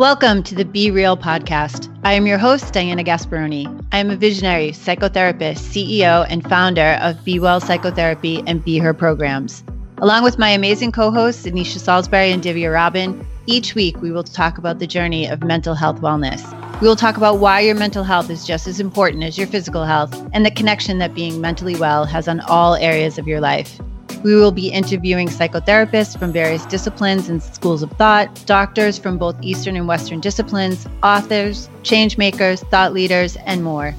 Welcome to the Be Real podcast. I am your host, Diana Gasparoni. I am a visionary psychotherapist, CEO, and founder of Be Well Psychotherapy and Be Her programs. Along with my amazing co hosts, Anisha Salisbury and Divya Robin, each week we will talk about the journey of mental health wellness. We will talk about why your mental health is just as important as your physical health and the connection that being mentally well has on all areas of your life. We will be interviewing psychotherapists from various disciplines and schools of thought, doctors from both Eastern and Western disciplines, authors, change makers, thought leaders, and more.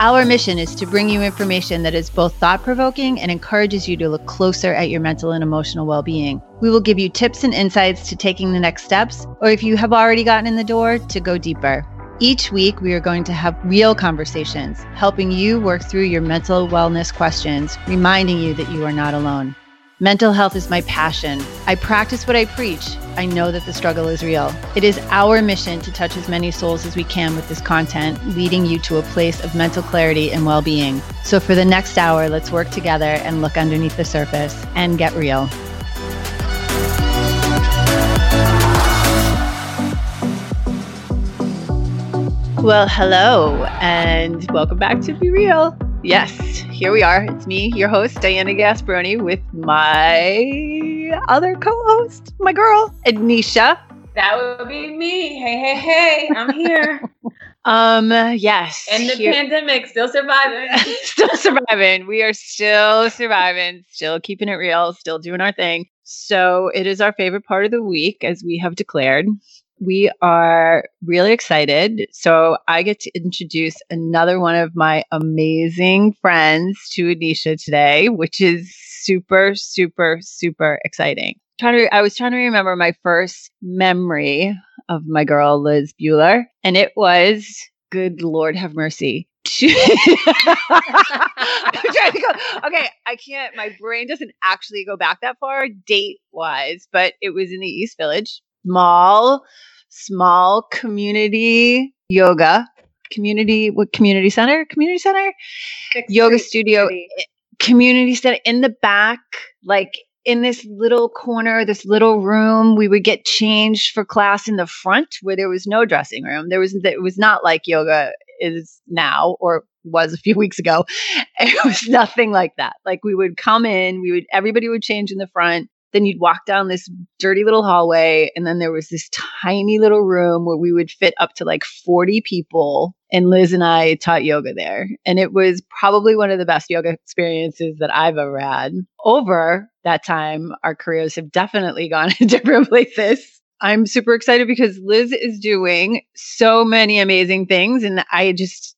Our mission is to bring you information that is both thought provoking and encourages you to look closer at your mental and emotional well being. We will give you tips and insights to taking the next steps, or if you have already gotten in the door, to go deeper. Each week, we are going to have real conversations, helping you work through your mental wellness questions, reminding you that you are not alone. Mental health is my passion. I practice what I preach. I know that the struggle is real. It is our mission to touch as many souls as we can with this content, leading you to a place of mental clarity and well being. So, for the next hour, let's work together and look underneath the surface and get real. Well, hello, and welcome back to Be Real. Yes, here we are. It's me, your host, Diana Gasparoni, with my other co host, my girl, Anisha. That would be me. Hey, hey, hey, I'm here. um, yes. And the here. pandemic, still surviving. still surviving. We are still surviving, still keeping it real, still doing our thing. So it is our favorite part of the week, as we have declared we are really excited. So I get to introduce another one of my amazing friends to Anisha today, which is super, super, super exciting. Trying to, I was trying to remember my first memory of my girl Liz Bueller, and it was, good Lord have mercy, I'm trying to go. Okay, I can't. My brain doesn't actually go back that far date wise, but it was in the East Village small, small community yoga community what community center? Community center? Sixth yoga Street studio. Eh, community center in the back like in this little corner this little room we would get changed for class in the front where there was no dressing room. There was it was not like yoga is now or was a few weeks ago. It was nothing like that. Like we would come in we would everybody would change in the front then you'd walk down this dirty little hallway, and then there was this tiny little room where we would fit up to like 40 people. And Liz and I taught yoga there. And it was probably one of the best yoga experiences that I've ever had. Over that time, our careers have definitely gone in different places. I'm super excited because Liz is doing so many amazing things. And I just,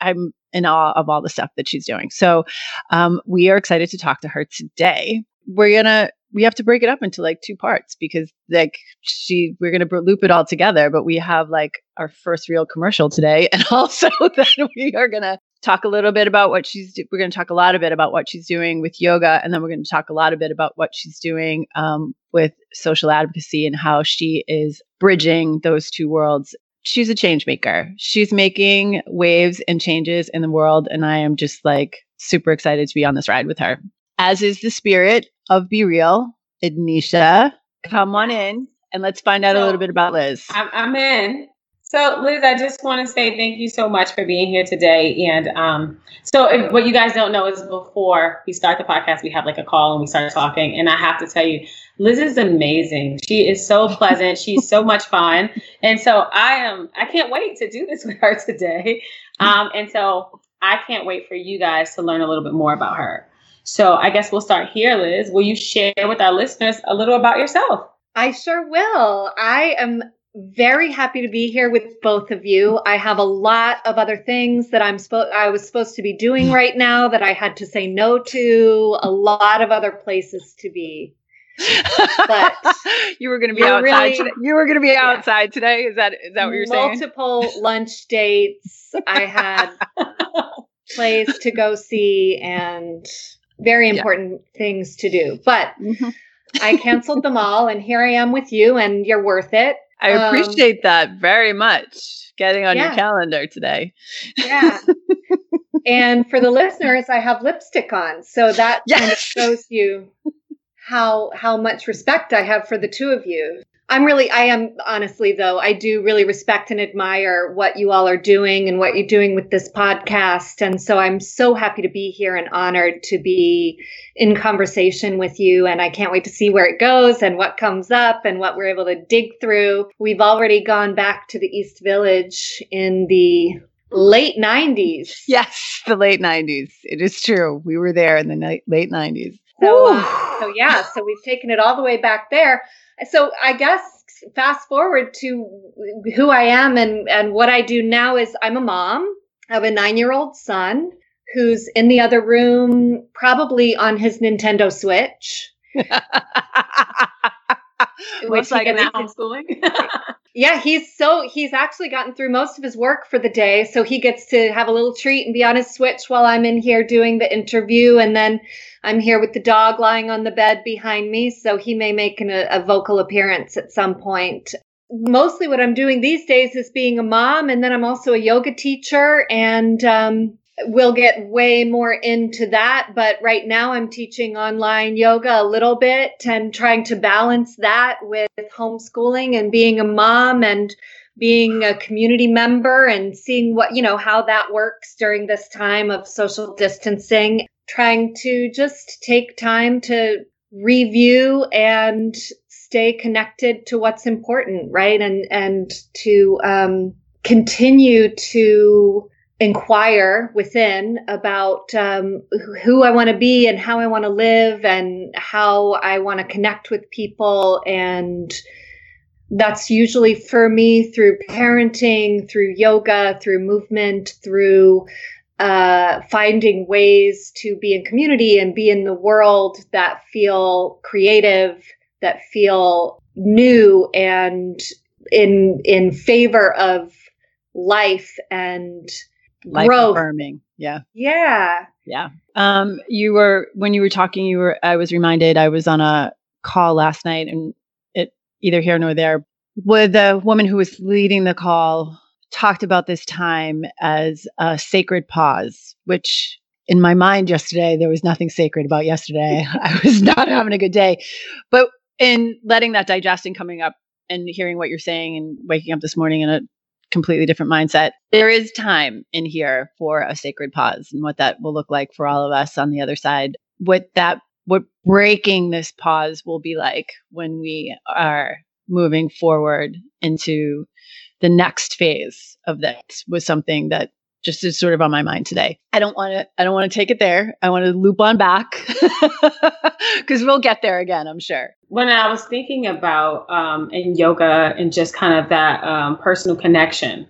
I'm in awe of all the stuff that she's doing. So um, we are excited to talk to her today. We're going to we have to break it up into like two parts because like she we're to loop it all together but we have like our first real commercial today and also then we are to talk a little bit about what she's do- we're to talk a lot a bit about what she's doing with yoga and then we're to talk a lot a bit about what she's doing um, with social advocacy and how she is bridging those two worlds. She's a change maker. She's making waves and changes in the world and i am just like super excited to be on this ride with her as is the spirit of Be Real, Anisha. Come on in and let's find out so, a little bit about Liz. I'm, I'm, in. So, Liz, I just want to say thank you so much for being here today. And um, so, if, what you guys don't know is before we start the podcast, we have like a call and we start talking. And I have to tell you, Liz is amazing. She is so pleasant. She's so much fun. And so, I am. I can't wait to do this with her today. Um, and so, I can't wait for you guys to learn a little bit more about her. So I guess we'll start here, Liz. Will you share with our listeners a little about yourself? I sure will. I am very happy to be here with both of you. I have a lot of other things that I'm supposed I was supposed to be doing right now that I had to say no to, a lot of other places to be. But you were going to be outside really, today. You were going to be outside yeah. today. Is that is that what you're saying? Multiple lunch dates. I had plays to go see and very important yeah. things to do. But mm-hmm. I canceled them all, and here I am with you, and you're worth it. I um, appreciate um, that very much. Getting on yeah. your calendar today. Yeah. and for the listeners, I have lipstick on, so that yes. kind of shows you how how much respect I have for the two of you. I'm really, I am honestly, though, I do really respect and admire what you all are doing and what you're doing with this podcast. And so I'm so happy to be here and honored to be in conversation with you. And I can't wait to see where it goes and what comes up and what we're able to dig through. We've already gone back to the East Village in the late 90s. Yes, the late 90s. It is true. We were there in the ni- late 90s. So, uh, so yeah, so we've taken it all the way back there. So I guess fast forward to who I am and and what I do now is I'm a mom of a nine year old son who's in the other room, probably on his Nintendo Switch. Which like that homeschooling. yeah, he's so he's actually gotten through most of his work for the day, so he gets to have a little treat and be on his Switch while I'm in here doing the interview, and then I'm here with the dog lying on the bed behind me, so he may make an, a, vocal appearance at some point. Mostly, what I'm doing these days is being a mom, and then I'm also a yoga teacher, and um, we'll get way more into that. But right now, I'm teaching online yoga a little bit and trying to balance that with homeschooling and being a mom and being a community member and seeing what, you know, how that works during this time of social distancing. Trying to just take time to review and stay connected to what's important, right? And, and to, um, continue to inquire within about um, who I want to be and how I want to live and how I want to connect with people. And that's usually for me through parenting, through yoga, through movement, through uh, finding ways to be in community and be in the world that feel creative, that feel new and in in favor of life and life growth. affirming. Yeah. Yeah. Yeah. Um, you were when you were talking, you were I was reminded I was on a call last night and it either here nor there with the woman who was leading the call talked about this time as a sacred pause, which in my mind yesterday there was nothing sacred about yesterday. I was not having a good day. But in letting that digest and coming up and hearing what you're saying and waking up this morning in a completely different mindset. There is time in here for a sacred pause and what that will look like for all of us on the other side. What that, what breaking this pause will be like when we are moving forward into the next phase of this was something that just is sort of on my mind today. I don't want to I don't want to take it there. I want to loop on back cuz we'll get there again, I'm sure. When I was thinking about um, in yoga and just kind of that um, personal connection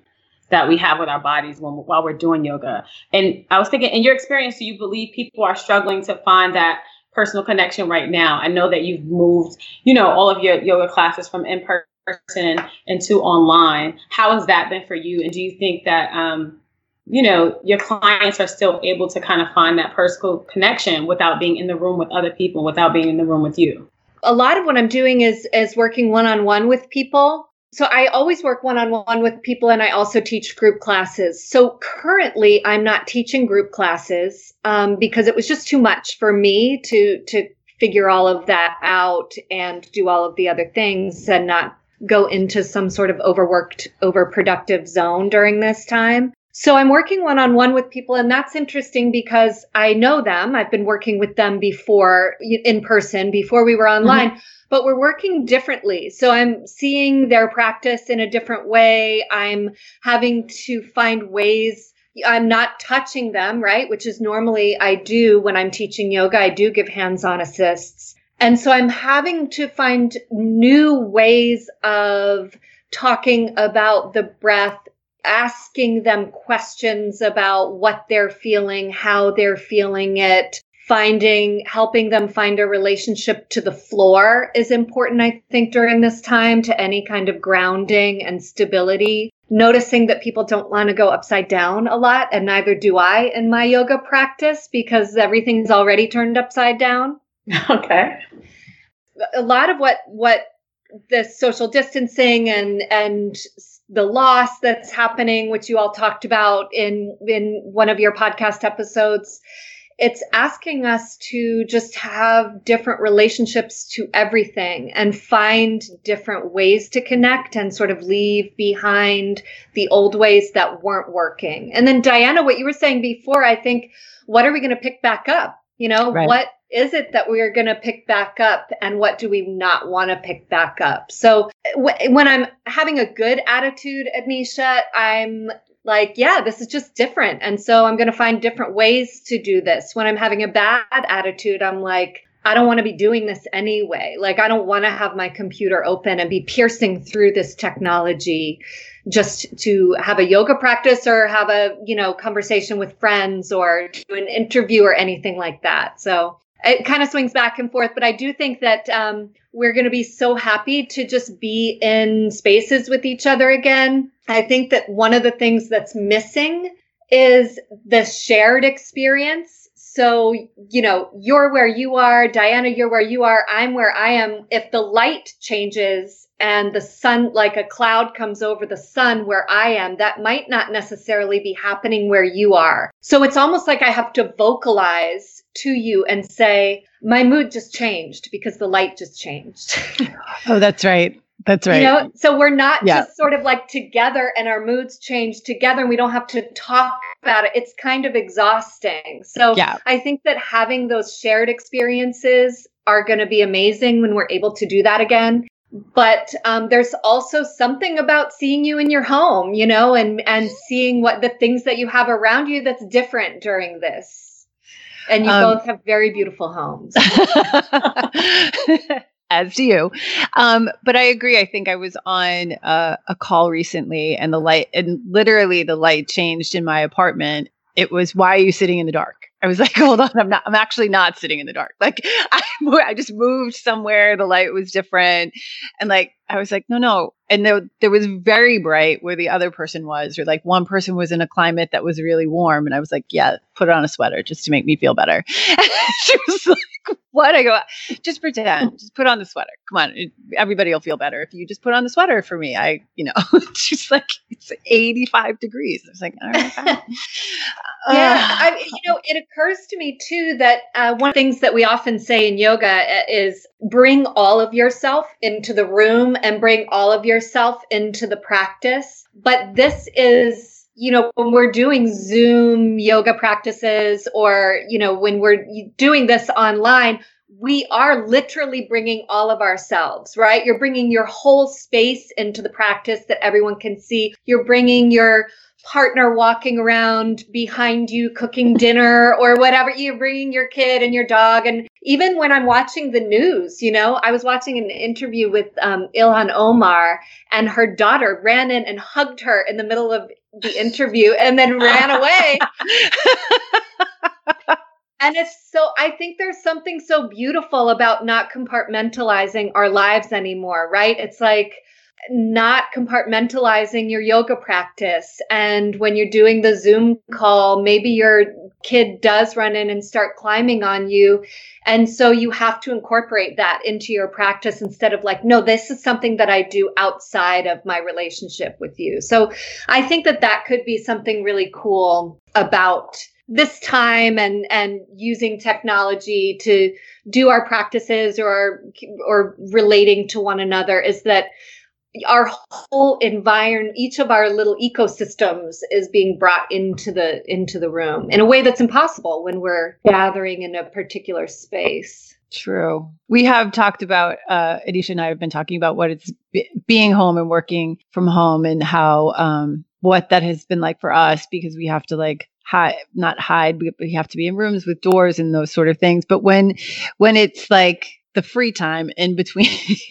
that we have with our bodies when, while we're doing yoga. And I was thinking in your experience do you believe people are struggling to find that personal connection right now? I know that you've moved, you know, all of your yoga classes from in person into online. How has that been for you? And do you think that um, you know, your clients are still able to kind of find that personal connection without being in the room with other people, without being in the room with you. A lot of what I'm doing is is working one on one with people. So I always work one on one with people, and I also teach group classes. So currently, I'm not teaching group classes um, because it was just too much for me to to figure all of that out and do all of the other things and not go into some sort of overworked, overproductive zone during this time. So I'm working one on one with people, and that's interesting because I know them. I've been working with them before in person, before we were mm-hmm. online, mm-hmm. but we're working differently. So I'm seeing their practice in a different way. I'm having to find ways. I'm not touching them, right? Which is normally I do when I'm teaching yoga. I do give hands on assists. And so I'm having to find new ways of talking about the breath asking them questions about what they're feeling, how they're feeling it, finding, helping them find a relationship to the floor is important, I think, during this time to any kind of grounding and stability. Noticing that people don't want to go upside down a lot, and neither do I in my yoga practice because everything's already turned upside down. Okay. A lot of what, what, the social distancing and and the loss that's happening, which you all talked about in in one of your podcast episodes, it's asking us to just have different relationships to everything and find different ways to connect and sort of leave behind the old ways that weren't working. And then, Diana, what you were saying before, I think, what are we going to pick back up? You know, right. what is it that we are going to pick back up and what do we not want to pick back up? So when I'm having a good attitude, Anisha, I'm like, yeah, this is just different. And so I'm going to find different ways to do this. When I'm having a bad attitude, I'm like, I don't want to be doing this anyway. Like, I don't want to have my computer open and be piercing through this technology just to have a yoga practice or have a, you know, conversation with friends or do an interview or anything like that. So it kind of swings back and forth, but I do think that um, we're going to be so happy to just be in spaces with each other again. I think that one of the things that's missing is the shared experience. So, you know, you're where you are, Diana, you're where you are, I'm where I am. If the light changes and the sun, like a cloud comes over the sun where I am, that might not necessarily be happening where you are. So it's almost like I have to vocalize to you and say, my mood just changed because the light just changed. oh, that's right. That's right. You know, so we're not yeah. just sort of like together and our moods change together and we don't have to talk about it. It's kind of exhausting. So yeah. I think that having those shared experiences are going to be amazing when we're able to do that again. But um, there's also something about seeing you in your home, you know, and and seeing what the things that you have around you that's different during this. And you um, both have very beautiful homes. As do you. Um, but I agree. I think I was on a, a call recently and the light, and literally the light changed in my apartment. It was, why are you sitting in the dark? I was like, hold on, I'm not, I'm actually not sitting in the dark. Like I, I just moved somewhere. The light was different. And like, I was like, no, no. And there, there was very bright where the other person was, or like one person was in a climate that was really warm. And I was like, yeah, put on a sweater just to make me feel better. she was like, what? I go, just pretend, just put on the sweater. Come on. Everybody will feel better if you just put on the sweater for me. I, you know, she's like, it's 85 degrees. I was like, all right. yeah. I, you know, it occurs to me too that uh, one of the things that we often say in yoga uh, is bring all of yourself into the room and bring all of yourself into the practice. But this is, you know, when we're doing Zoom yoga practices or, you know, when we're doing this online, we are literally bringing all of ourselves, right? You're bringing your whole space into the practice that everyone can see. You're bringing your partner walking around behind you cooking dinner or whatever you're bringing your kid and your dog and even when i'm watching the news you know i was watching an interview with um, ilhan omar and her daughter ran in and hugged her in the middle of the interview and then ran away. And it's so i think there's something so beautiful about not compartmentalizing our lives anymore right? It's like not compartmentalizing your yoga practice. And when you're doing the Zoom call, maybe your kid does run in and start climbing on you. And so you have to incorporate that into your practice instead of like, no, this is something that I do outside of my relationship with you. So I think that that could be something really cool about this time and and using technology to do our practices or or relating to one another is that our whole environment each of our little ecosystems is being brought into the into the room in a way that's impossible when we're gathering in a particular space. True. We have talked about uh anisha and i have been talking about what it's be- being home and working from home and how um what that has been like for us because we have to like hide not hide we, we have to be in rooms with doors and those sort of things. But when when it's like the free time in between.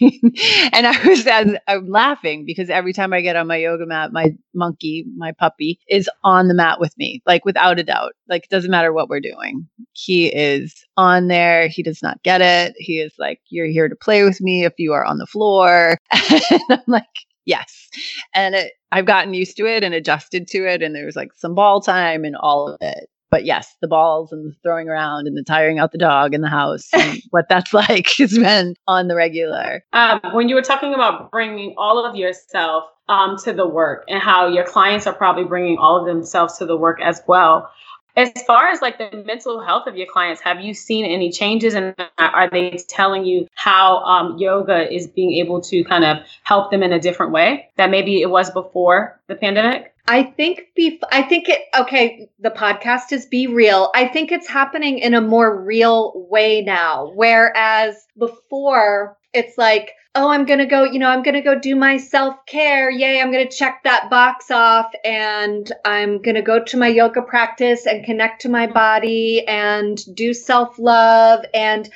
and I was I'm laughing because every time I get on my yoga mat, my monkey, my puppy, is on the mat with me, like without a doubt. Like it doesn't matter what we're doing. He is on there. He does not get it. He is like, You're here to play with me if you are on the floor. and I'm like, Yes. And it, I've gotten used to it and adjusted to it. And there's like some ball time and all of it but yes, the balls and the throwing around and the tiring out the dog in the house, what that's like has been on the regular. Um, when you were talking about bringing all of yourself um, to the work and how your clients are probably bringing all of themselves to the work as well, As far as like the mental health of your clients, have you seen any changes and are they telling you how um, yoga is being able to kind of help them in a different way that maybe it was before the pandemic? I think be I think it okay, the podcast is be real. I think it's happening in a more real way now. Whereas before it's like, oh, I'm to go, you know, I'm to go do my self-care. Yay, I'm to check that box off and I'm to go to my yoga practice and connect to my body and do self-love and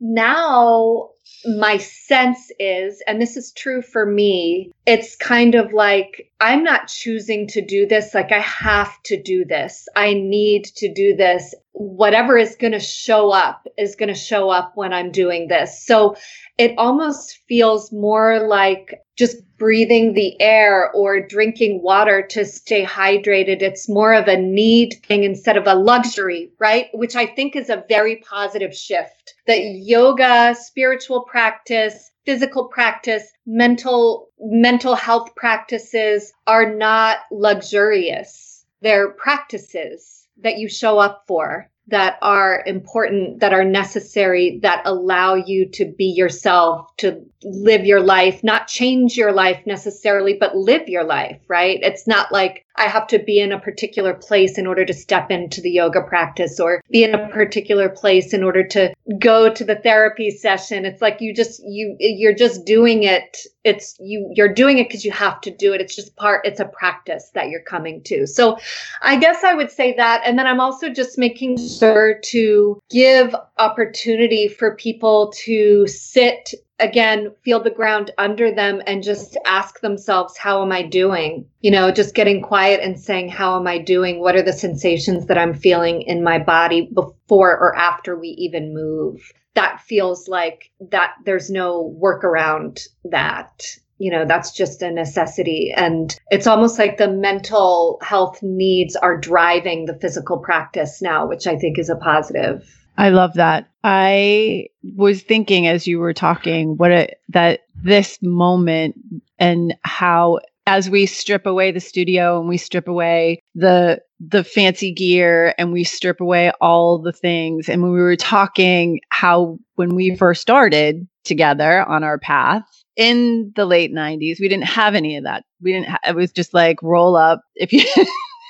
now my sense is, and this is true for me, it's kind of like I'm not choosing to do this. Like I have to do this. I need to do this. Whatever is going to show up is going to show up when I'm doing this. So it almost feels more like just breathing the air or drinking water to stay hydrated. It's more of a need thing instead of a luxury, right? Which I think is a very positive shift. That yoga, spiritual practice, physical practice, mental mental health practices are not luxurious. They're practices that you show up for that are important, that are necessary, that allow you to be yourself, to live your life, not change your life necessarily, but live your life, right? It's not like I have to be in a particular place in order to step into the yoga practice or be in a particular place in order to go to the therapy session. It's like you just, you, you're just doing it. It's you, you're doing it because you have to do it. It's just part, it's a practice that you're coming to. So I guess I would say that. And then I'm also just making sure to give opportunity for people to sit again feel the ground under them and just ask themselves how am i doing? You know just getting quiet and saying how am i doing? What are the sensations that i'm feeling in my body before or after we even move? That feels like that there's no workaround that you know that's just a necessity. And it's almost like the mental health needs are driving the physical practice now which i think is a positive I love that. I was thinking as you were talking what a, that this moment and how as we strip away the studio and we strip away the the fancy gear and we strip away all the things and when we were talking how when we first started together on our path in the late 90s we didn't have any of that we didn't ha- it was just like roll up if you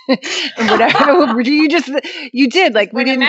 whatever you just you did like we didn't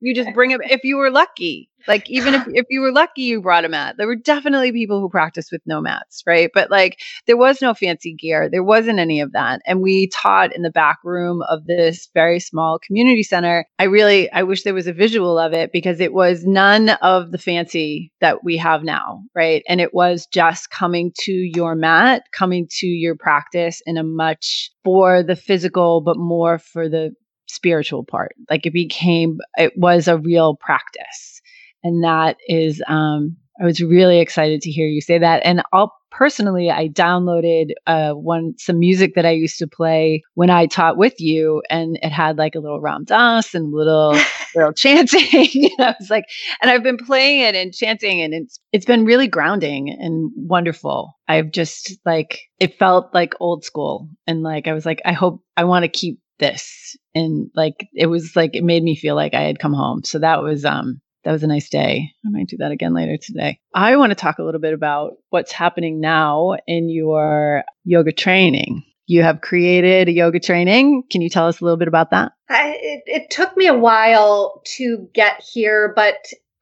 you just bring it if you were lucky. Like even if, if you were lucky you brought a mat. There were definitely people who practiced with no mats, right? But like there was no fancy gear. There wasn't any of that. And we taught in the back room of this very small community center. I really I wish there was a visual of it because it was none of the fancy that we have now, right? And it was just coming to your mat, coming to your practice in a much for the physical but more for the spiritual part. Like it became, it was a real practice. And that is, um, I was really excited to hear you say that. And I'll personally, I downloaded uh, one some music that I used to play when I taught with you, and it had like a little Ram Dass and little little chanting. I was like, and I've been playing it and chanting, and it's it's been really grounding and wonderful. I've just like it felt like old school, and like I was like, I hope I want to keep this and like it was like it made me feel like I had come home. So that was um that was a nice day. I might do that again later today. I want to talk a little bit about what's happening now in your yoga training. You have created a yoga training. Can you tell us a little bit about that? I, it, it took me a while to get here, but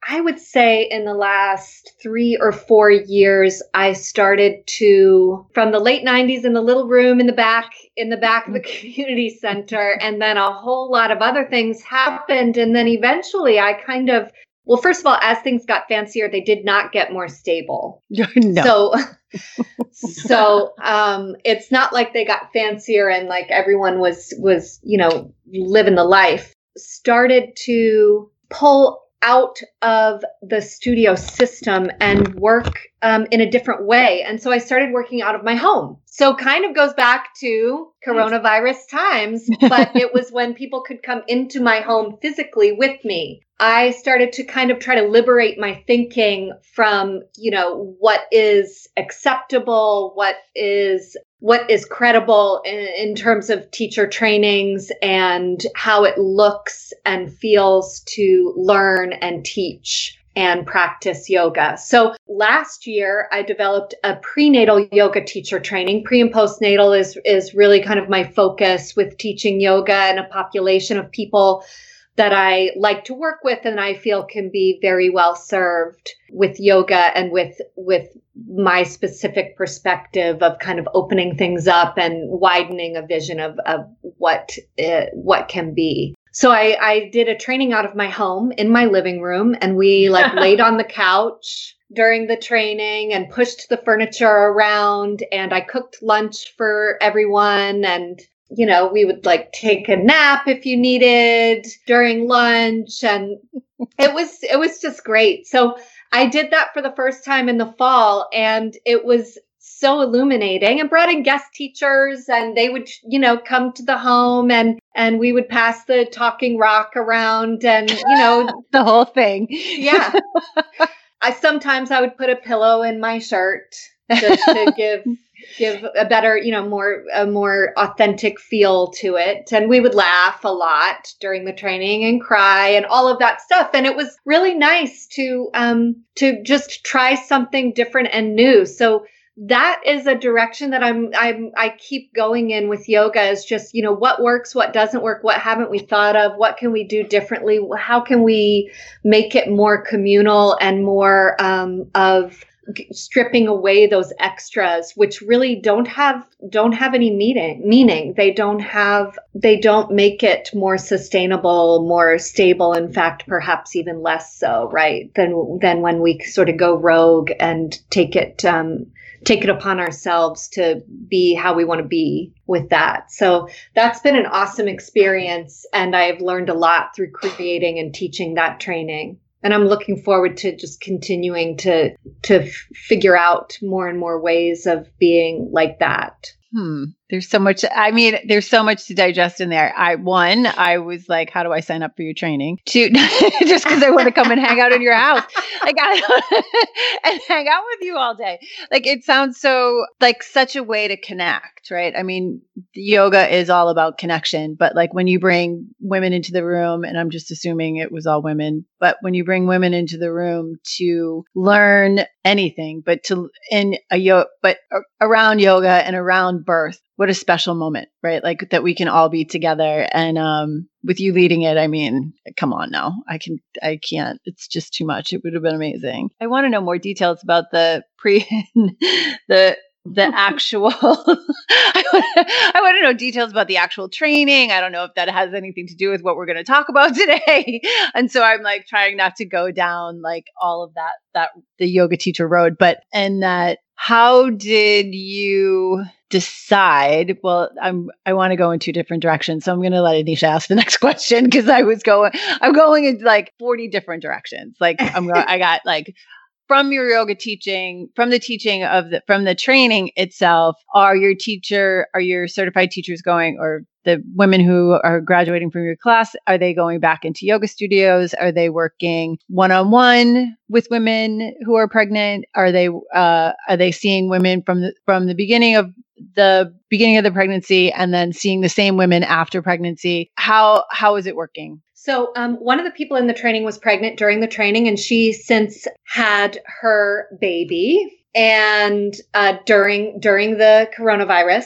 I would say in the last three or four years, I started to, from the late 90s in the little room in the back, in the back of the community center, and then a whole lot of other things happened. And then eventually I kind of, well, first of all, as things got fancier, they did not get more stable. no. So, so um, it's not like they got fancier and like everyone was was you know living the life. Started to pull out of the studio system and work um, in a different way. And so I started working out of my home. So kind of goes back to coronavirus times, but it was when people could come into my home physically with me. I started to kind of try to liberate my thinking from, you know, what is acceptable, what is what is credible in, in, terms of teacher trainings and how it looks and feels to learn and teach and practice yoga. So last year I developed a prenatal yoga teacher training. Pre and postnatal is is really kind of my focus with teaching yoga and a population of people that I like to work with and I feel can be very well served with yoga and with with my specific perspective of kind of opening things up and widening a vision of, of what uh, what can be. So I, I did a training out of my home in my living room and we like laid on the couch during the training and pushed the furniture around and I cooked lunch for everyone and you know, we would like take a nap if you needed during lunch and it was it was just great. So I did that for the first time in the fall and it was so illuminating. And brought in guest teachers and they would you know come to the home and and we would pass the talking rock around and you know the whole thing. Yeah. I sometimes i would put a pillow in my shirt just to give give a better, you know, more a more authentic feel to it. And we would laugh a lot during the training and cry and all of that stuff. And it was really nice to um to just try something different and new. So that is a direction that I'm I'm I keep going in with yoga is just, you know, what works, what doesn't work, what haven't we thought of, what can we do differently, how can we make it more communal and more um, of stripping away those extras which really don't have don't have any meaning meaning they don't have they don't make it more sustainable more stable in fact perhaps even less so right than than when we sort of go rogue and take it um take it upon ourselves to be how we want to be with that. So that's been an awesome experience. And I've learned a lot through creating and teaching that training and I'm looking forward to just continuing to to figure out more and more ways of being like that. Hmm. There's so much. I mean, there's so much to digest in there. I one, I was like, how do I sign up for your training? Two, just because I want to come and hang out in your house, like I and hang out with you all day. Like it sounds so like such a way to connect, right? I mean, yoga is all about connection, but like when you bring women into the room, and I'm just assuming it was all women, but when you bring women into the room to learn anything, but to in a yoga, but around yoga and around birth what a special moment, right? Like that we can all be together. And um, with you leading it, I mean, come on now. I can, I can't. It's just too much. It would have been amazing. I want to know more details about the pre, the the actual I, want to, I want to know details about the actual training i don't know if that has anything to do with what we're going to talk about today and so i'm like trying not to go down like all of that that the yoga teacher road but and that how did you decide well i'm i want to go in two different directions so i'm going to let anisha ask the next question because i was going i'm going in like 40 different directions. Like i'm going i got like from your yoga teaching from the teaching of the from the training itself are your teacher are your certified teachers going or the women who are graduating from your class are they going back into yoga studios? Are they working one-on-one with women who are pregnant? Are they uh, are they seeing women from the from the beginning of the beginning of the pregnancy and then seeing the same women after pregnancy? How how is it working? So um, one of the people in the training was pregnant during the training and she since had her baby and uh, during during the coronavirus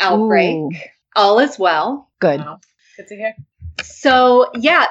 outbreak. Ooh all is well. Good. Wow. Good to hear. So yeah,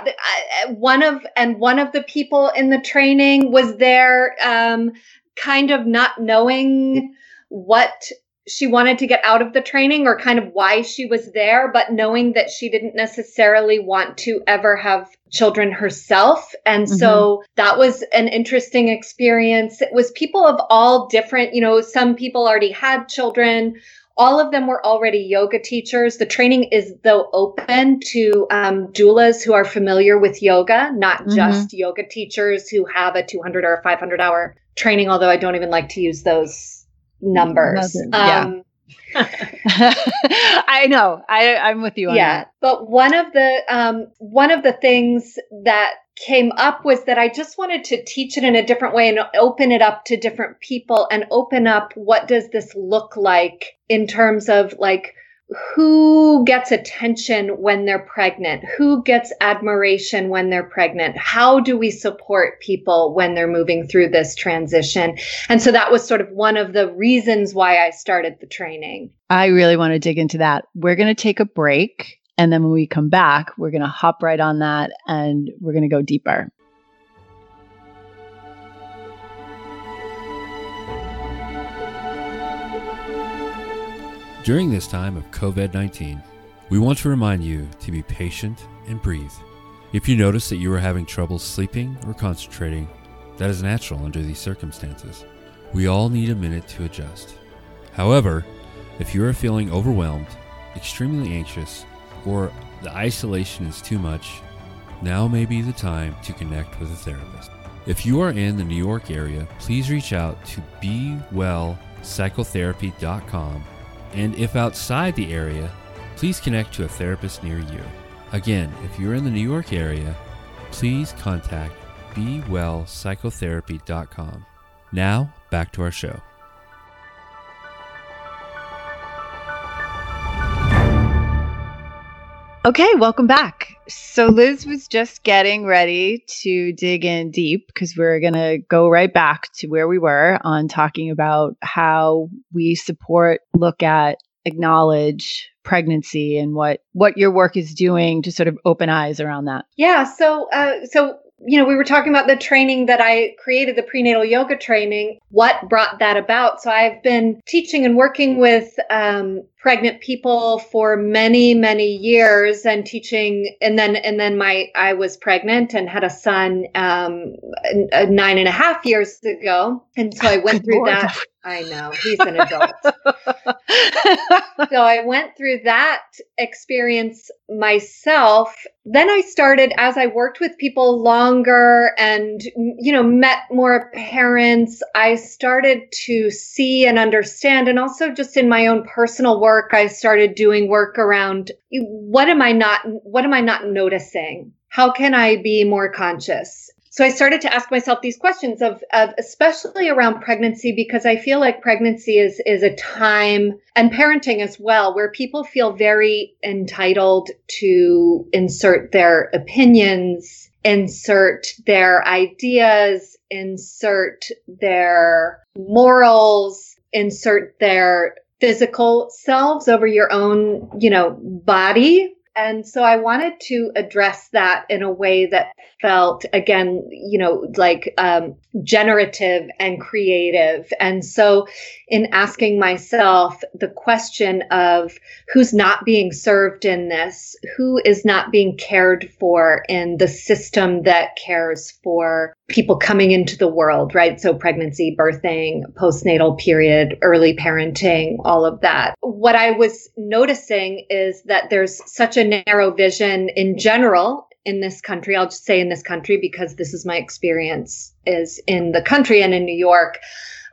one of and one of the people in the training was there, um, kind of not knowing what she wanted to get out of the training or kind of why she was there, but knowing that she didn't necessarily want to ever have children herself. And mm-hmm. so that was an interesting experience. It was people of all different, you know, some people already had children all of them were already yoga teachers. The training is though open to um, doulas who are familiar with yoga, not mm-hmm. just yoga teachers who have a 200 or a 500 hour training. Although I don't even like to use those numbers. yeah. Um, I know. I, I'm with you on yeah. that. But one of the um, one of the things that came up was that I just wanted to teach it in a different way and open it up to different people and open up what does this look like in terms of like who gets attention when they're pregnant? Who gets admiration when they're pregnant? How do we support people when they're moving through this transition? And so that was sort of one of the reasons why I started the training. I really want to dig into that. We're going to take a break. And then when we come back, we're going to hop right on that and we're going to go deeper. During this time of COVID 19, we want to remind you to be patient and breathe. If you notice that you are having trouble sleeping or concentrating, that is natural under these circumstances. We all need a minute to adjust. However, if you are feeling overwhelmed, extremely anxious, or the isolation is too much, now may be the time to connect with a therapist. If you are in the New York area, please reach out to BeWellPsychotherapy.com and if outside the area, please connect to a therapist near you. Again, if you're in the New York area, please contact BeWellPsychotherapy.com. Now, back to our show. Okay, welcome back. So Liz was just getting ready to dig in deep because we're going to go right back to where we were on talking about how we support, look at, acknowledge pregnancy and what what your work is doing to sort of open eyes around that. Yeah, so uh, so you know, we were talking about the training that I created, the prenatal yoga training. What brought that about? So I've been teaching and working with um, pregnant people for many, many years, and teaching. And then, and then my I was pregnant and had a son um, nine and a half years ago, and so I went through Lord. that. I know he's an adult. so I went through that experience myself. Then I started as I worked with people longer and you know met more parents, I started to see and understand and also just in my own personal work I started doing work around what am I not what am I not noticing? How can I be more conscious? so I started to ask myself these questions of, of especially around pregnancy because I feel like pregnancy is is a time and parenting as well where people feel very entitled to insert their opinions, insert their ideas, insert their morals, insert their physical selves over your own, you know, body. And so I wanted to address that in a way that felt, again, you know, like um, generative and creative. And so, in asking myself the question of who's not being served in this, who is not being cared for in the system that cares for people coming into the world, right? So, pregnancy, birthing, postnatal period, early parenting, all of that. What I was noticing is that there's such a narrow vision in general in this country. I'll just say in this country because this is my experience is in the country and in New York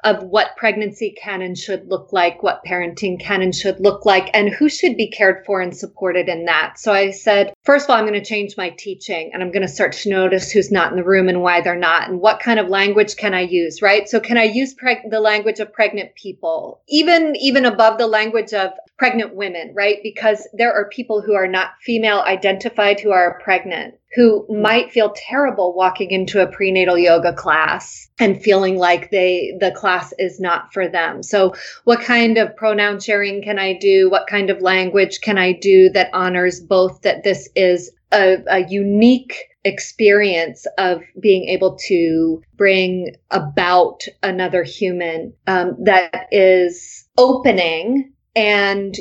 of what pregnancy can and should look like, what parenting can and should look like, and who should be cared for and supported in that. So I said, first of all, I'm going to change my teaching and I'm going to start to notice who's not in the room and why they're not and what kind of language can I use, right? So can I use preg- the language of pregnant people, even even above the language of pregnant women, right? Because there are people who are not female identified who are pregnant who might feel terrible walking into a prenatal yoga class and feeling like they the class is not for them. So what kind of pronoun sharing can I do? What kind of language can I do that honors both that this is a, a unique experience of being able to bring about another human um, that is opening and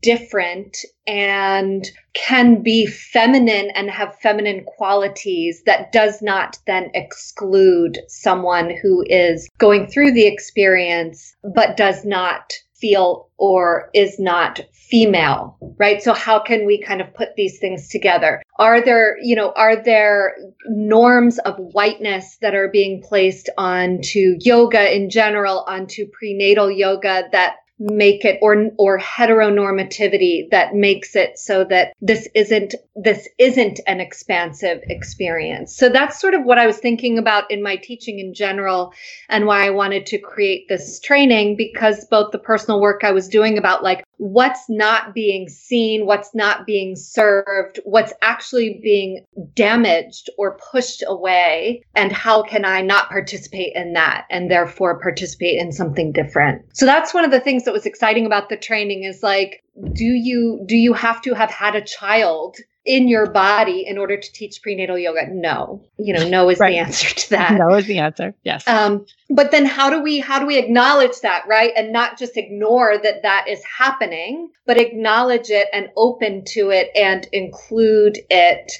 different and can be feminine and have feminine qualities that does not then exclude someone who is going through the experience but does not feel or is not female right? So how can we kind of put these things together? Are there you know are there norms of whiteness that are being placed onto yoga in general onto prenatal yoga that make it or or heteronormativity that makes it so that this isn't this isn't an expansive experience. So that's sort of what I was thinking about in my teaching in general and why I wanted to create this training because both the personal work I was doing about like what's not being seen, what's not being served, what's actually being damaged or pushed away, and how can I not participate in that and therefore participate in something different. So that's one of the things that was exciting about the training is like, do you do you have to have had a child in your body in order to teach prenatal yoga? No. You know, no is right. the answer to that. No is the answer. Yes. Um, but then how do we how do we acknowledge that, right? And not just ignore that that is happening, but acknowledge it and open to it and include it.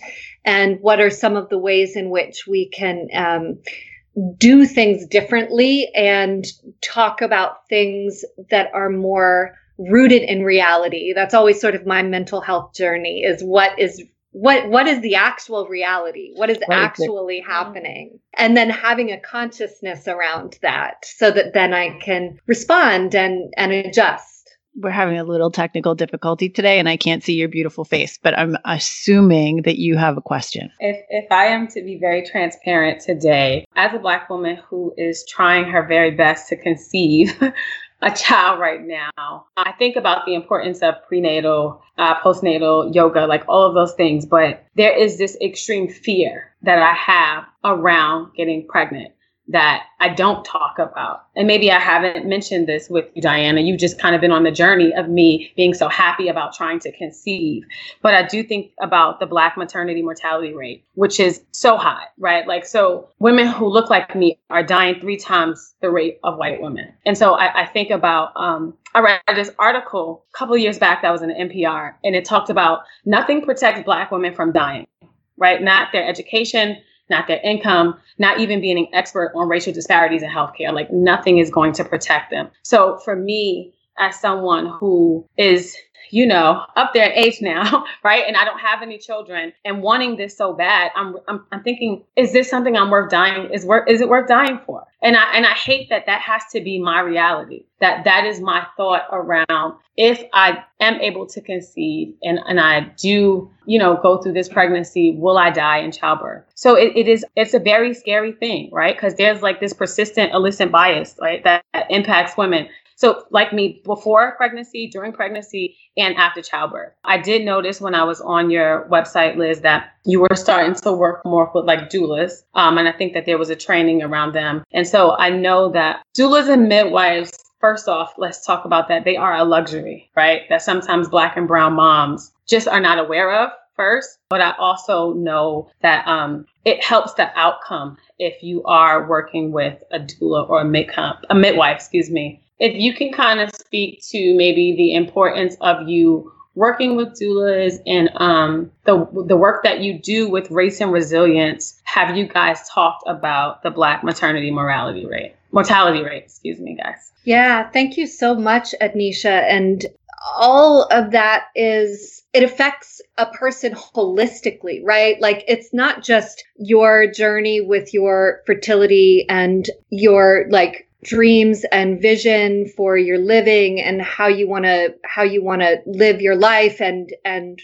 And what are some of the ways in which we can um, do things differently and talk about things that are more rooted in reality. That's always sort of my mental health journey is what is what what is the actual reality? What is actually happening? And then having a consciousness around that so that then I can respond and and adjust we're having a little technical difficulty today and I can't see your beautiful face, but I'm assuming that you have a question. If if I am to be very transparent today, as a black woman who is trying her very best to conceive a child right now, I think about the importance of prenatal, uh, postnatal yoga, like all of those things. But there is this extreme fear that I have around getting pregnant that I don't talk about. And maybe I haven't mentioned this with you, Diana. You've just kind of been on the journey of me being so happy about trying to conceive. But I do think about the Black maternity mortality rate, which is so high, right? Like, so women who look like me are dying three times the rate of white women. And so I, I think about, um, I read this article a couple years back that was in NPR, and it talked about nothing protects Black women from dying, right? Not their education, not their income, not even being an expert on racial disparities in healthcare. Like nothing is going to protect them. So for me, as someone who is you know, up there in age now, right? And I don't have any children and wanting this so bad, I'm, I'm, I'm thinking, is this something I'm worth dying? Is worth, is it worth dying for? And I, and I hate that that has to be my reality, that that is my thought around if I am able to conceive and, and I do, you know, go through this pregnancy, will I die in childbirth? So it, it is, it's a very scary thing, right? Because there's like this persistent implicit bias, right? That, that impacts women. So, like me, before pregnancy, during pregnancy, and after childbirth. I did notice when I was on your website, Liz, that you were starting to work more with like doulas. Um, and I think that there was a training around them. And so I know that doulas and midwives First off, let's talk about that. They are a luxury, right? That sometimes black and brown moms just are not aware of first. But I also know that um, it helps the outcome if you are working with a doula or a, mid- a midwife, excuse me, if you can kind of speak to maybe the importance of you working with doulas and um, the the work that you do with race and resilience, have you guys talked about the Black maternity mortality rate? Mortality rate, excuse me, guys. Yeah, thank you so much, Adnisha. And all of that is it affects a person holistically, right? Like it's not just your journey with your fertility and your like dreams and vision for your living and how you want to how you want to live your life and and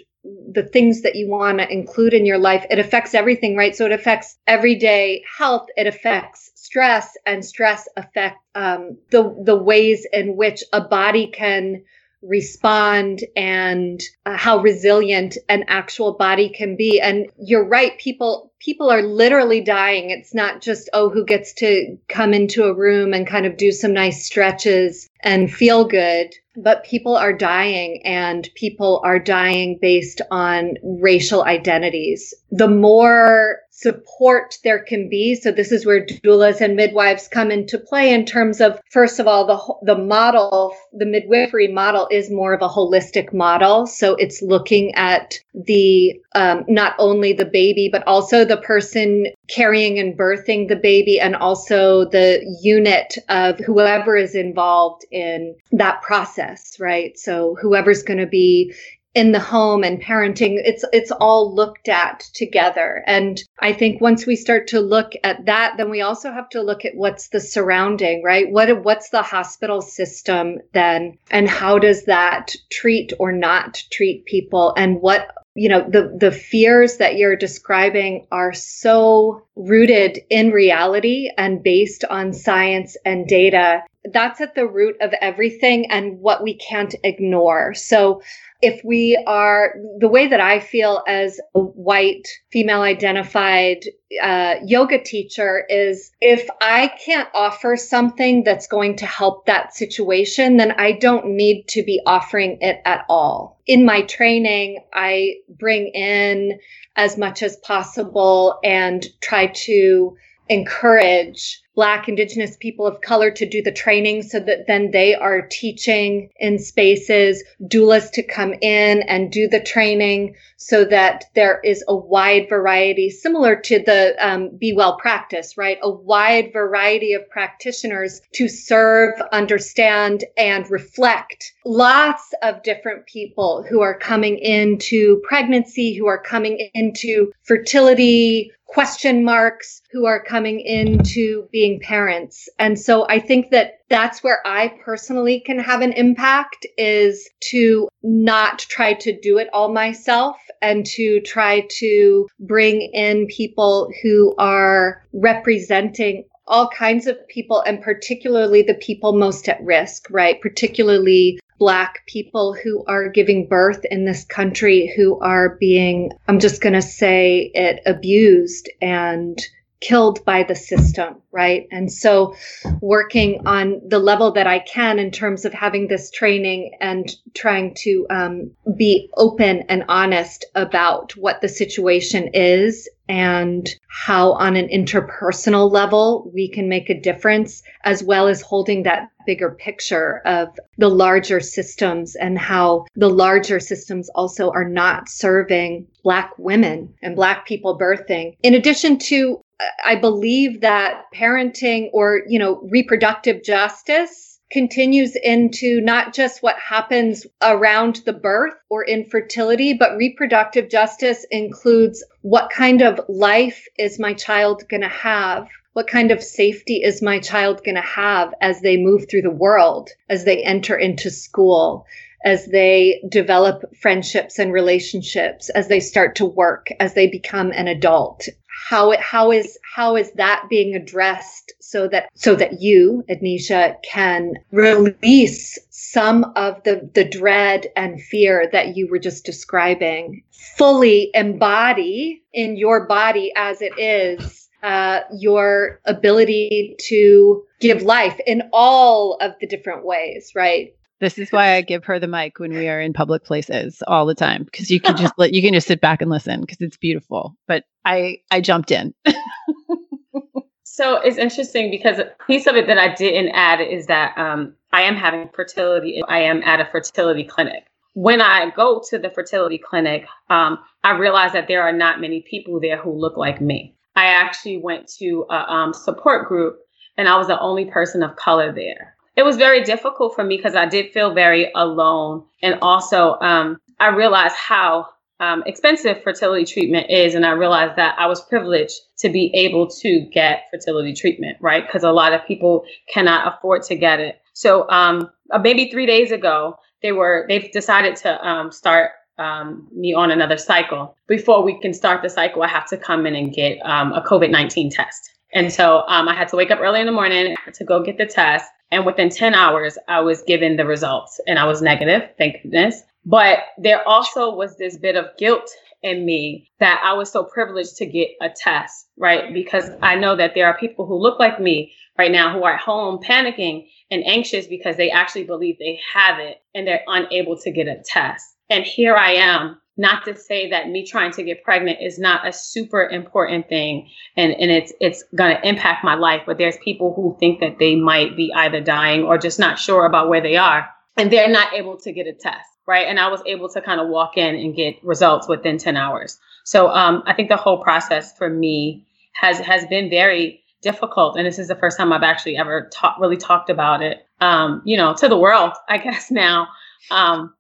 the things that you want to include in your life. It affects everything right? So it affects everyday health it affects stress and stress affect um, the the ways in which a body can respond and uh, how resilient an actual body can be. And you're right people people are literally dying. It's not just oh who gets to come into a room and kind of do some nice stretches and feel good but people are dying and people are dying based on racial identities the more support there can be. So this is where doulas and midwives come into play in terms of, first of all, the, the model, the midwifery model is more of a holistic model. So it's looking at the, um, not only the baby, but also the person carrying and birthing the baby and also the unit of whoever is involved in that process, right? So whoever's going to be in the home and parenting it's it's all looked at together. And i think once we start to look at that then we also have to look at what's the surrounding right? What what's the hospital system then? And how does that treat or not treat people? And what you know the the fears that you're describing are so rooted in reality and based on science and data. That's at the root of everything and what we can't ignore. So if we are the way that I feel as a white female identified uh, yoga teacher is if I can't offer something that's going to help that situation, then I don't need to be offering it at all. In my training, I bring in as much as possible and try to encourage Black, Indigenous people of color to do the training so that then they are teaching in spaces, doulas to come in and do the training so that there is a wide variety, similar to the um, Be Well practice, right? A wide variety of practitioners to serve, understand, and reflect lots of different people who are coming into pregnancy, who are coming into fertility, question marks who are coming into being parents. And so I think that that's where I personally can have an impact is to not try to do it all myself and to try to bring in people who are representing all kinds of people and particularly the people most at risk, right? Particularly Black people who are giving birth in this country who are being, I'm just going to say it, abused and killed by the system, right? And so working on the level that I can in terms of having this training and trying to um, be open and honest about what the situation is and how on an interpersonal level we can make a difference as well as holding that bigger picture of the larger systems and how the larger systems also are not serving black women and black people birthing in addition to I believe that parenting or, you know, reproductive justice continues into not just what happens around the birth or infertility, but reproductive justice includes what kind of life is my child going to have? What kind of safety is my child going to have as they move through the world, as they enter into school? as they develop friendships and relationships, as they start to work, as they become an adult how it how is how is that being addressed so that so that you Adnisha can release some of the the dread and fear that you were just describing fully embody in your body as it is uh, your ability to give life in all of the different ways right this is why I give her the mic when we are in public places all the time because you can just let you can just sit back and listen because it's beautiful. But I I jumped in. so it's interesting because a piece of it that I didn't add is that um, I am having fertility. I am at a fertility clinic. When I go to the fertility clinic, um, I realize that there are not many people there who look like me. I actually went to a um, support group, and I was the only person of color there it was very difficult for me because I did feel very alone. And also, um, I realized how um, expensive fertility treatment is. And I realized that I was privileged to be able to get fertility treatment, right? Because a lot of people cannot afford to get it. So um, uh, maybe three days ago, they were they've decided to um, start um, me on another cycle. Before we can start the cycle, I have to come in and get um, a COVID nineteen test. And so I had to wake up early in the morning to go get the test. And within 10 hours, I was given the results and I was negative, thank goodness. But there also was this bit of guilt in me that I was so privileged to get a test, right? Because I know that there are people who look like me right now who are at home panicking and anxious because they actually believe they have it and they're unable to get a test. And here I am not to say that me trying to get pregnant is not a super important thing and, and it's it's going to impact my life but there's people who think that they might be either dying or just not sure about where they are and they're not able to get a test right? And i was able to kind of walk in and get results within 10 hours. So um, i think the whole process for me has has been very difficult and this is the first time i've actually ever ta- really talked about it um, you know to the world i guess now. Um,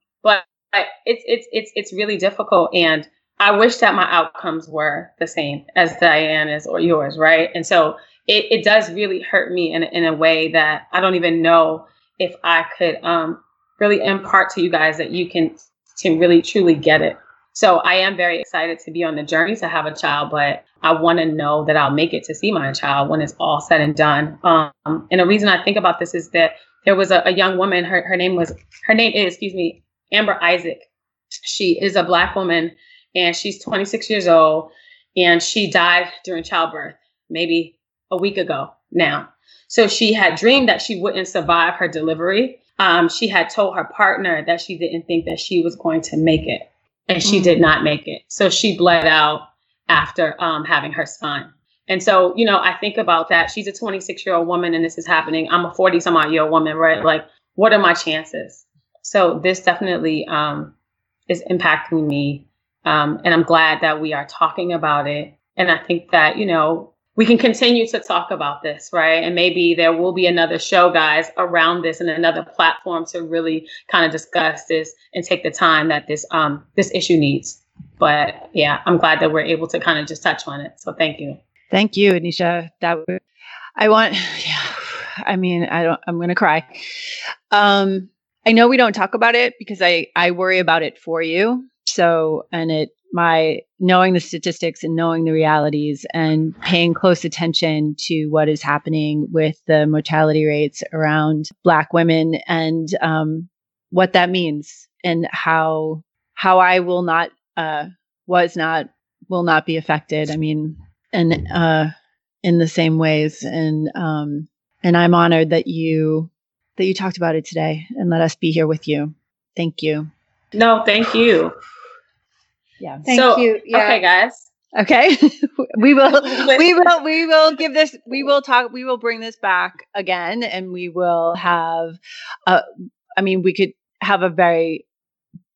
it's it's it's it's really difficult and I wish that my outcomes were the same as Diana's or yours, right? And so it, it does really hurt me in, in a way that I don't even know if I could um, really impart to you guys that you can can really truly get it. So I am very excited to be on the journey to have a child, but I want to know that I'll make it to see my child when it's all said and done. Um, and the reason I think about this is that there was a, a young woman. Her her name was her name is excuse me Amber Isaac. She is a black woman and she's 26 years old and she died during childbirth maybe a week ago now. So she had dreamed that she wouldn't survive her delivery. Um, she had told her partner that she didn't think that she was going to make it, and she mm. did not make it. So she bled out after um, having her son. And so, you know, I think about that. She's a 26 year old woman, and this is happening. I'm a 40 some odd year old woman, right? Like, what are my chances? So this definitely um, is impacting me um, and I'm glad that we are talking about it. And I think that, you know, we can continue to talk about this, right? And maybe there will be another show, guys, around this and another platform to really kind of discuss this and take the time that this um this issue needs. But yeah, I'm glad that we're able to kind of just touch on it. So thank you. Thank you, Anisha. That I want yeah. I mean, I don't I'm gonna cry. Um I know we don't talk about it because I I worry about it for you so, and it, my knowing the statistics and knowing the realities and paying close attention to what is happening with the mortality rates around Black women and um, what that means and how how I will not uh, was not will not be affected. I mean, and uh, in the same ways, and um, and I'm honored that you that you talked about it today and let us be here with you. Thank you. No, thank you. Yeah. Thank so, you. Yeah. Okay, guys. Okay. we will we will we will give this we will talk we will bring this back again and we will have uh I mean we could have a very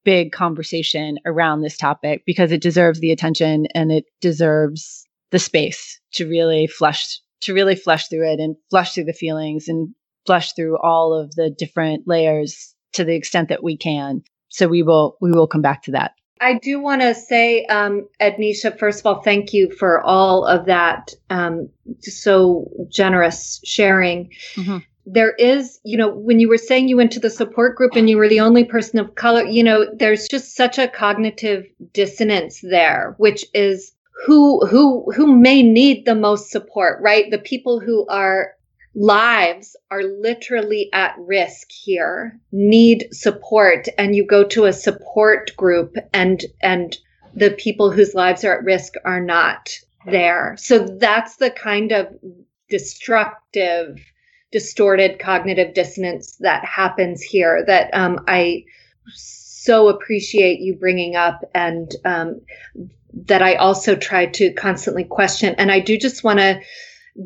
big conversation around this topic because it deserves the attention and it deserves the space to really flush to really flush through it and flush through the feelings and flush through all of the different layers to the extent that we can. So we will we will come back to that. I do want to say, um, Ednisha, first of all, thank you for all of that um, so generous sharing. Mm-hmm. There is, you know, when you were saying you went to the support group and you were the only person of color, you know, there's just such a cognitive dissonance there, which is who who who may need the most support, right? The people who are lives are literally at risk here. Need support. And you go to a support group and and the people whose lives are at risk are not there. So that's the kind of destructive distorted cognitive dissonance that happens here that um, i so appreciate you bringing up and um, that i also try to constantly question. And i do just want to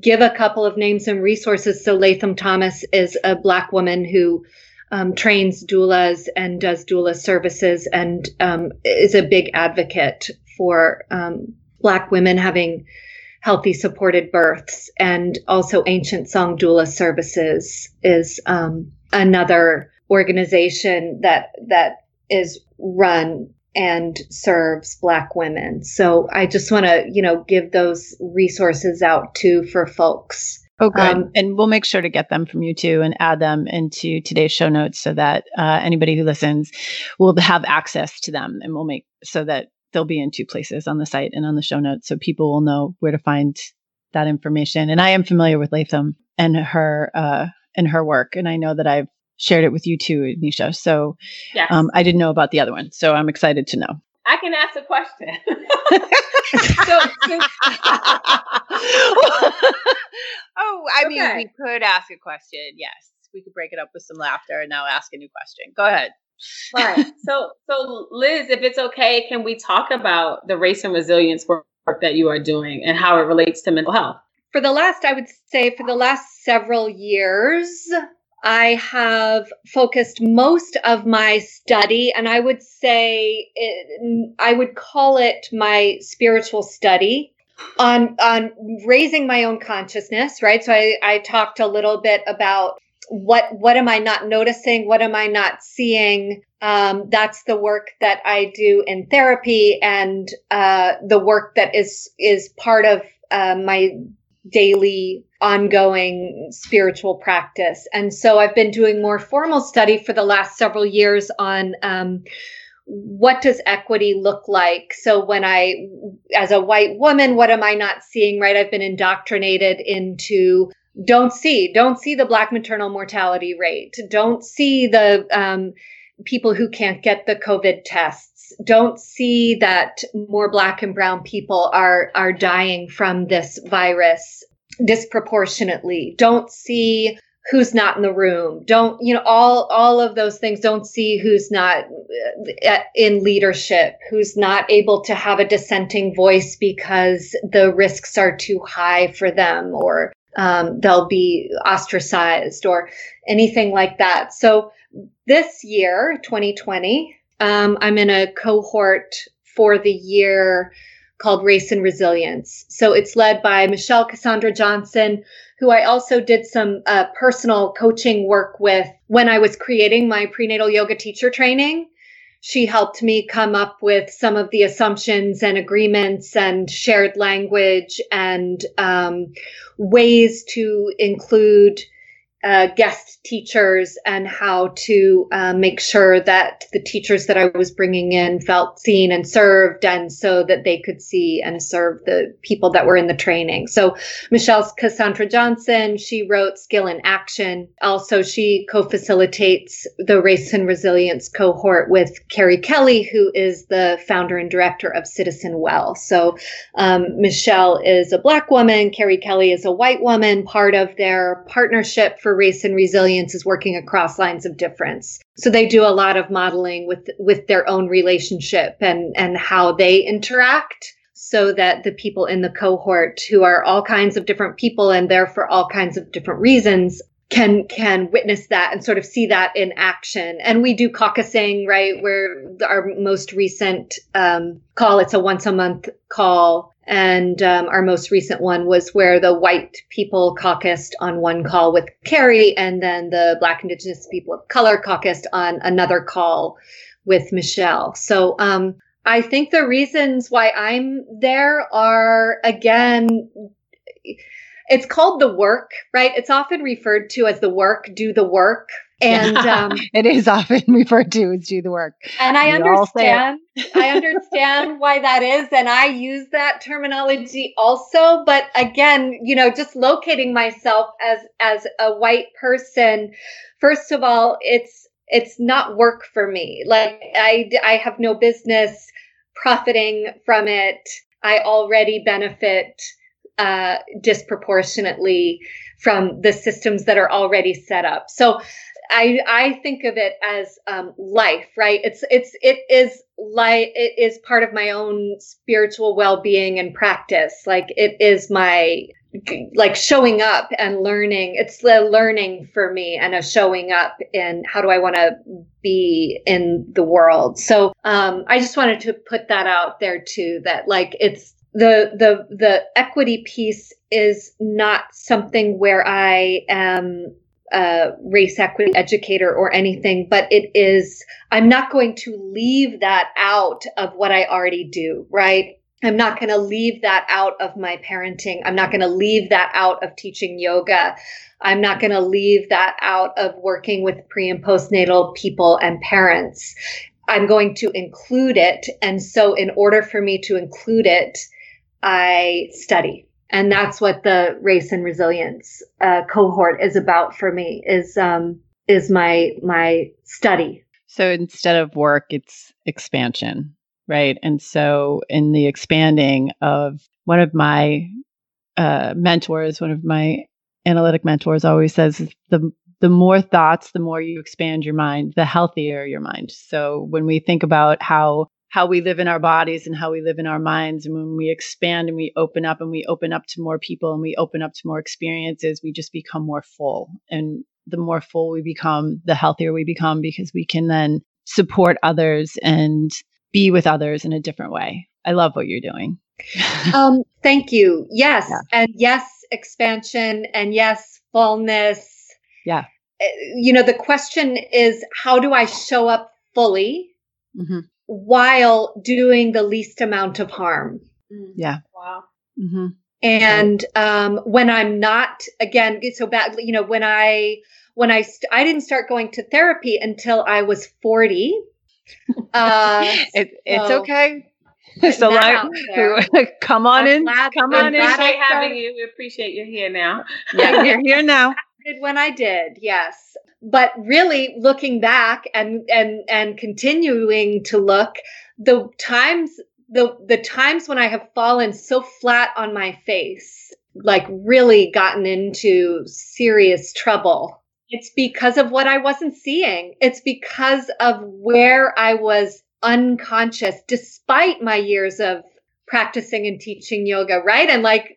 give a couple of names and resources. So Latham Thomas is a Black woman who um, trains doulas and does doula services and um, is a big advocate for um, Black women having healthy supported births. And also Ancient Song Doula Services is um, another organization that that is run and serves black women. So I just want to, you know, give those resources out too for folks. Oh, good. Um, and we'll make sure to get them from you too and add them into today's show notes so that uh, anybody who listens will have access to them and we'll make so that they'll be in two places on the site and on the show notes so people will know where to find that information. And I am familiar with Latham and her, uh, and her work. And I know that I've shared it with you too, Nisha. So yes. um, I didn't know about the other one. So I'm excited to know. I can ask a question. so, oh, I okay. mean, we could ask a question. Yes, we could break it up with some laughter and now ask a new question. Go ahead. right. So, so Liz, if it's okay, can we talk about the race and resilience work that you are doing and how it relates to mental health? For the last, I would say, for the last several years, I have focused most of my study, and I would say it, I would call it my spiritual study on on raising my own consciousness. Right. So I, I talked a little bit about what what am I not noticing? What am I not seeing? Um, that's the work that I do in therapy and uh, the work that is is part of uh, my daily ongoing spiritual practice. And so I've been doing more formal study for the last several years on um, what does equity look like? So when I, as a white woman, what am I not seeing? Right? I've been indoctrinated into don't see, don't see the black maternal mortality rate, don't see the um, people who can't get the COVID tests, don't see that more black and brown people are are dying from this virus disproportionately. Don't see who's not in the room. Don't you know all all of those things. Don't see who's not uh, in leadership who's not able to have a dissenting voice because the risks are too high for them or um, they'll be ostracized or anything like that. So this year 2020 um, i'm in a cohort for the year called race and resilience so it's led by michelle cassandra johnson who I also did some uh, personal coaching work with when I was creating my prenatal yoga teacher training. She helped me come up with some of the assumptions and agreements and shared language and um, ways to include uh, guest teachers and how to uh, make sure that the teachers that I was bringing in felt seen and served, and so that they could see and serve the people that were in the training. So, Michelle's Cassandra Johnson, she wrote Skill in Action. Also, she co facilitates the Race and Resilience cohort with Kerri Kelly, who is the founder and director of CTZNWELL. So, um, Michelle is a Black woman, Kerri Kelly is a white woman. Part of their partnership for race and resilience is working across lines of difference. So they do a lot of modeling with with their own relationship and and how they interact so that the people in the cohort who are all kinds of different people and there for all kinds of different reasons can can witness that and sort of see that in action and we do caucusing right where our most recent um, call it's a once a month call and um, our most recent one was where the white people caucused on one call with Kerri, and then the Black Indigenous people of color caucused on another call with Michelle. So um, I think the reasons why I'm there are, again, it's called the work, right? It's often referred to as the work, do the work. And um, it is often referred to as do the work. And I we understand, I understand why that is. And I use that terminology also. But again, you know, just locating myself as, as a white person, first of all, it's, it's not work for me. Like I, I have no business profiting from it. I already benefit uh, disproportionately from the systems that are already set up. So I I think of it as um, life, right? It's it's it is like it is part of my own spiritual well being and practice. Like it is my like showing up and learning. It's the learning for me and a showing up in how do I want to be in the world. So um, I just wanted to put that out there too. That like it's the the the equity piece is not something where I am a race equity educator or anything, but it is I'm not going to leave that out of what I already do, right? I'm not going to leave that out of my parenting. I'm not going to leave that out of teaching yoga. I'm not going to leave that out of working with pre and postnatal people and parents. I'm going to include it. And so, in order for me to include it, I study. And that's what the race and resilience uh, cohort is about for me is um, is my my study. So instead of work, it's expansion, right? And so in the expanding of one of my uh, mentors, one of my analytic mentors always says the the more thoughts, the more you expand your mind, the healthier your mind. So when we think about how how we live in our bodies and how we live in our minds. And when we expand and we open up and we open up to more people and we open up to more experiences, we just become more full. And the more full we become, the healthier we become because we can then support others and be with others in a different way. I love what you're doing. um, thank you. Yes. Yeah. And yes, expansion and yes, fullness. Yeah. Eh, you know, the question is how do I show up fully Mhm. While doing the least amount of harm. Mm. Yeah. Wow. hmm And um, when I'm not, again, so bad, you know, when I, when I, st- I didn't start going to therapy until I was 40. Uh, It, it's So- okay. putting So that like, come on I'm in. glad- Come I'm on We in. glad I appreciate having you. We appreciate you're here now. Yeah, you're here now. when I did, yes. But really looking back and and and continuing to look, the times the the times when I have fallen so flat on my face, like really gotten into serious trouble. It's because of what I wasn't seeing. It's because of where I was unconscious despite my years of practicing and teaching yoga, right? And like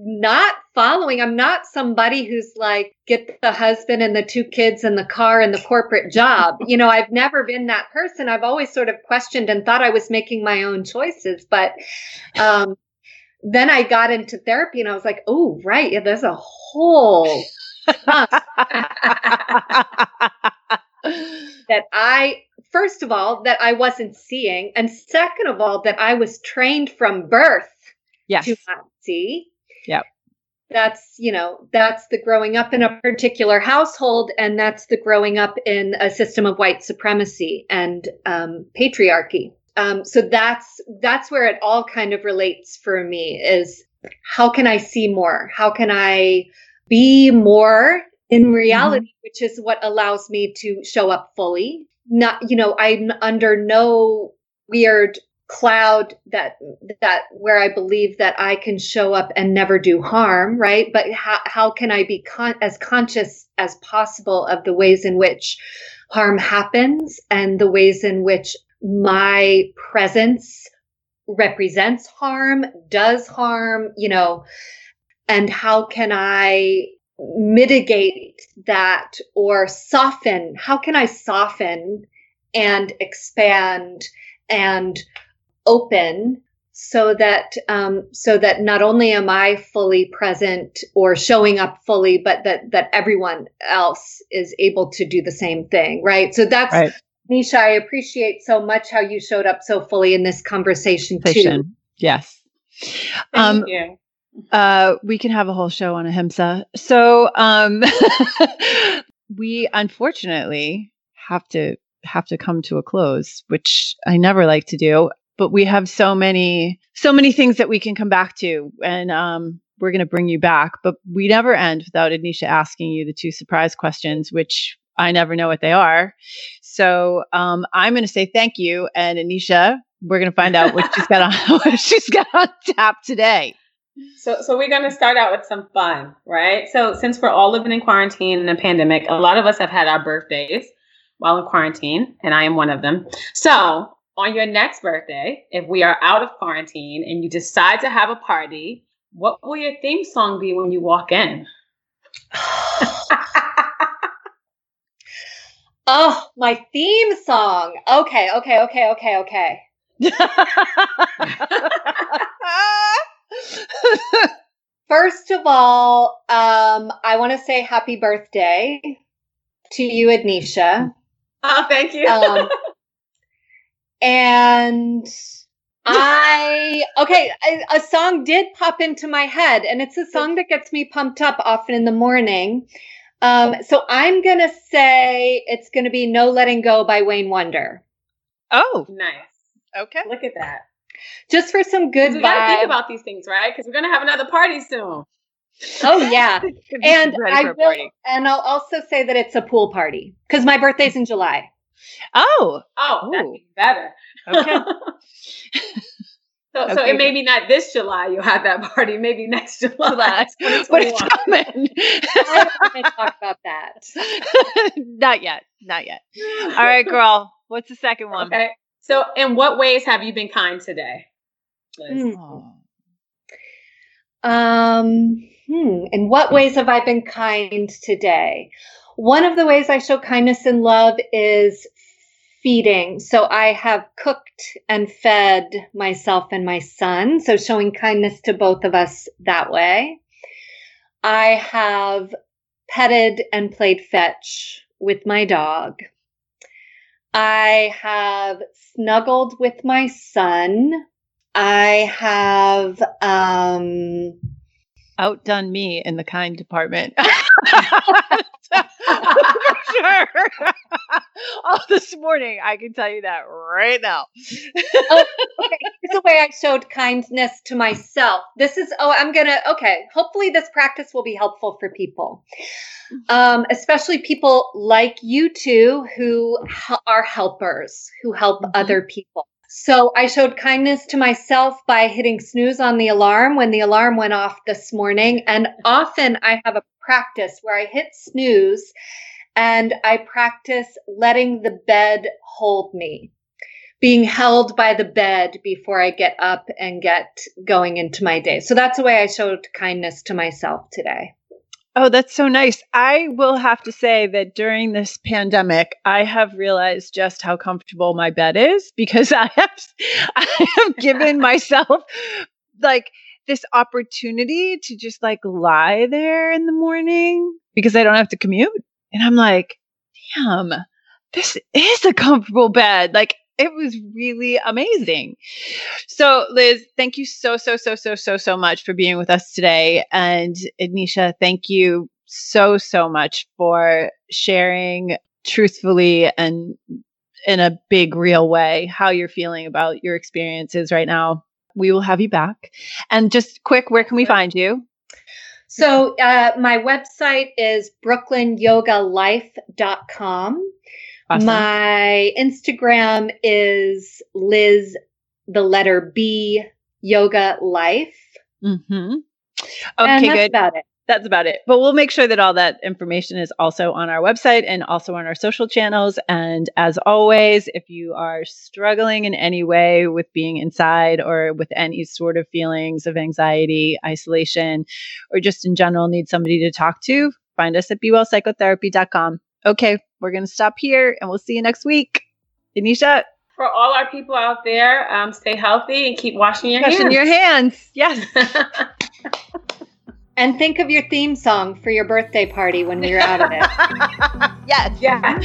not following. I'm not somebody who's like, get the husband and the two kids and the car and the corporate job. You know, I've never been that person. I've always sort of questioned and thought I was making my own choices. But um, then I got into therapy and I was like, oh, right. Yeah, there's a whole that I, first of all, that I wasn't seeing. And second of all, that I was trained from birth yes. to not see. Yep. That's, you know, that's the growing up in a particular household, and that's the growing up in a system of white supremacy and um, patriarchy. Um, so that's that's where it all kind of relates for me is how can I see more? How can I be more in reality, which is what allows me to show up fully. Not, you know, I'm under no weird cloud that that where I believe that I can show up and never do harm, right? But how how can I be con- as conscious as possible of the ways in which harm happens and the ways in which my presence represents harm, does harm, you know, and how can I mitigate that or soften? How can I soften and expand and open so that um, so that not only am I fully present or showing up fully, but that that everyone else is able to do the same thing, right? So that's Right. Nisha. I appreciate so much how you showed up so fully in this conversation too. Yes. Thank Um, you. uh, we can have a whole show on ahimsa. So, um, we unfortunately have to have to come to a close, which I never like to do. But we have so many so many things that we can come back to, and um, we're going to bring you back. But we never end without Anisha asking you the two surprise questions, which I never know what they are. So um, I'm going to say thank you, and Anisha, we're going to find out what she's got on what she's got on tap today. So, so we're going to start out with some fun, right? So, since we're all living in quarantine and a pandemic, a lot of us have had our birthdays while in quarantine, and I am one of them. So, on your next birthday, if we are out of quarantine and you decide to have a party, what will your theme song be when you walk in? Oh, my theme song. Okay, okay, okay, okay, okay. First of all, um, I want to say happy birthday to you, Adnisha. oh, thank you. Um, and I, okay, I, a song did pop into my head, and it's a song that gets me pumped up often in the morning. Um, so I'm going to say it's going to be No Letting Go by Wayne Wonder. oh, nice. okay. Look at that. Just for some good we got to think about these things, right? Because we're going to have another party soon. Oh, yeah. and I will, party. and I'll also say that it's a pool party because my birthday's in July. Oh, Oh, that's Ooh. even better. okay. So, so it may be not this July you'll have that party, maybe next July. July. but it's 2021. coming. I don't want to talk about that. not yet. Not yet. All right, girl. What's the second one? Okay. So, in what ways have you been kind today? Liz? Mm. Um, hmm. In what ways have I been kind today? One of the ways I show kindness and love is feeding. So I have cooked and fed myself and my son. So showing kindness to both of us that way. I have petted and played fetch with my dog. I have snuggled with my son. I have um outdone me in the kind department. For sure. oh, this morning, I can tell you that right now. oh, okay. Here's the way I showed kindness to myself. This is, oh, I'm going to, okay. Hopefully, this practice will be helpful for people, um, especially people like you two who are helpers, who help mm-hmm. other people. So I showed kindness to myself by hitting snooze on the alarm when the alarm went off this morning. And often I have a practice where I hit snooze and I practice letting the bed hold me, being held by the bed before I get up and get going into my day. So that's the way I showed kindness to myself today. Oh, that's so nice. I will have to say that during this pandemic, I have realized just how comfortable my bed is because I have I have given myself like this opportunity to just like lie there in the morning because I don't have to commute. And I'm like, damn, this is a comfortable bed. Like it was really amazing. So, Liz, thank you so, so, so, so, so, so much for being with us today. And Ednisha, thank you so, so much for sharing truthfully and in a big, real way how you're feeling about your experiences right now. We will have you back. And just quick, where can we find you? So uh, my website is brooklynyogalife.com. Awesome. My Instagram is Liz, the letter B, yoga life. Mm-hmm. Okay, good. about it that's about it. But we'll make sure that all that information is also on our website and also on our social channels. And as always, if you are struggling in any way with being inside or with any sort of feelings of anxiety, isolation, or just in general need somebody to talk to, find us at bewellpsychotherapy.com. Okay, we're going to stop here and we'll see you next week. Anisha. For all our people out there, um, stay healthy and keep washing your hands. washing hands. your hands. Yes. And think of your theme song for your birthday party when you're out of it. yes. Yes.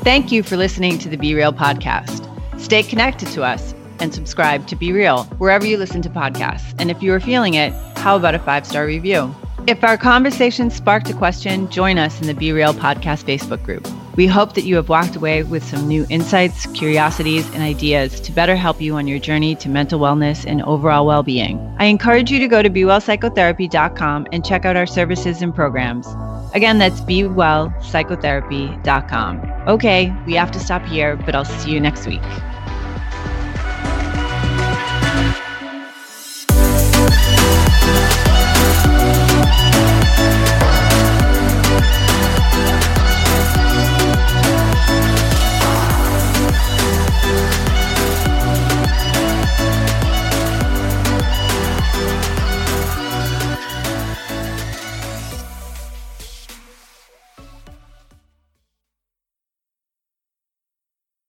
Thank you for listening to the Be Real podcast. Stay connected to us and subscribe to Be Real wherever you listen to podcasts. And if you are feeling it, how about a five star review? If our conversation sparked a question, join us in the Be Real Podcast Facebook group. We hope that you have walked away with some new insights, curiosities, and ideas to better help you on your journey to mental wellness and overall well being. I encourage you to go to bewellpsychotherapy.com and check out our services and programs. Again, that's bewellpsychotherapy.com. Okay, we have to stop here, but I'll see you next week.